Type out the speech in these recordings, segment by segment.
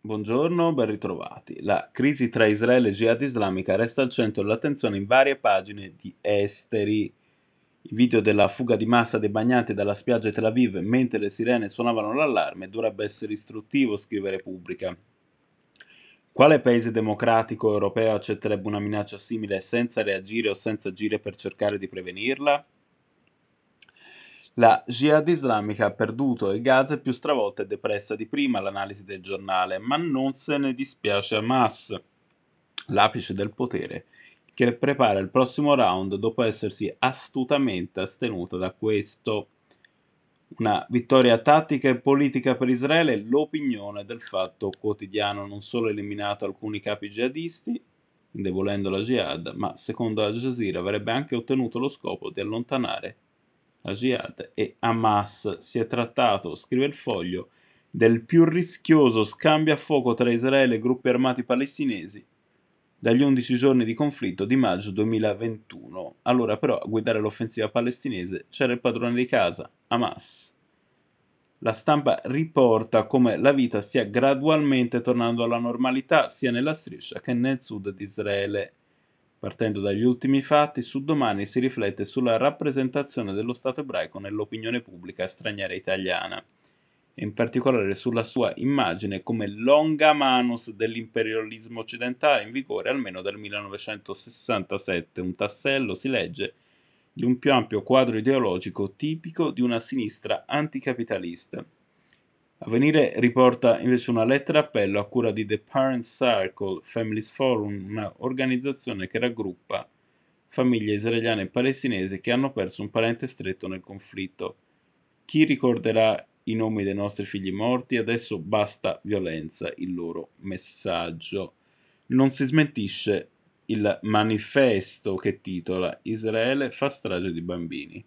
Buongiorno, ben ritrovati. La crisi tra Israele e Jihad islamica resta al centro dell'attenzione in varie pagine di esteri. Il video della fuga di massa dei bagnanti dalla spiaggia di Tel Aviv mentre le sirene suonavano l'allarme dovrebbe essere istruttivo, scrive Repubblica. Quale paese democratico europeo accetterebbe una minaccia simile senza reagire o senza agire per cercare di prevenirla? La Jihad islamica ha perduto e Gaza è più stravolta e depressa di prima, l'analisi del giornale, ma non se ne dispiace Hamas, l'apice del potere, che prepara il prossimo round dopo essersi astutamente astenuto da questo. Una vittoria tattica e politica per Israele è l'opinione del fatto quotidiano non solo eliminato alcuni capi jihadisti, indebolendo la jihad, ma secondo Al Jazeera avrebbe anche ottenuto lo scopo di allontanare la Jihad e Hamas. Si è trattato, scrive il foglio, del più rischioso scambio a fuoco tra Israele e gruppi armati palestinesi dagli 11 giorni di conflitto di maggio 2021. Allora però a guidare l'offensiva palestinese c'era il padrone di casa, Hamas. La stampa riporta come la vita stia gradualmente tornando alla normalità sia nella striscia che nel sud di Israele. Partendo dagli ultimi fatti, su domani si riflette sulla rappresentazione dello Stato ebraico nell'opinione pubblica straniera italiana, e in particolare sulla sua immagine come longa manus dell'imperialismo occidentale in vigore almeno dal 1967, un tassello, si legge, di un più ampio quadro ideologico tipico di una sinistra anticapitalista. Avvenire riporta invece una lettera appello a cura di The Parent Circle Families Forum, un'organizzazione che raggruppa famiglie israeliane e palestinesi che hanno perso un parente stretto nel conflitto. Chi ricorderà i nomi dei nostri figli morti? Adesso basta violenza, il loro messaggio. Non si smentisce il manifesto che titola Israele fa strage di bambini.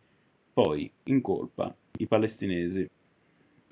Poi, in colpa, i palestinesi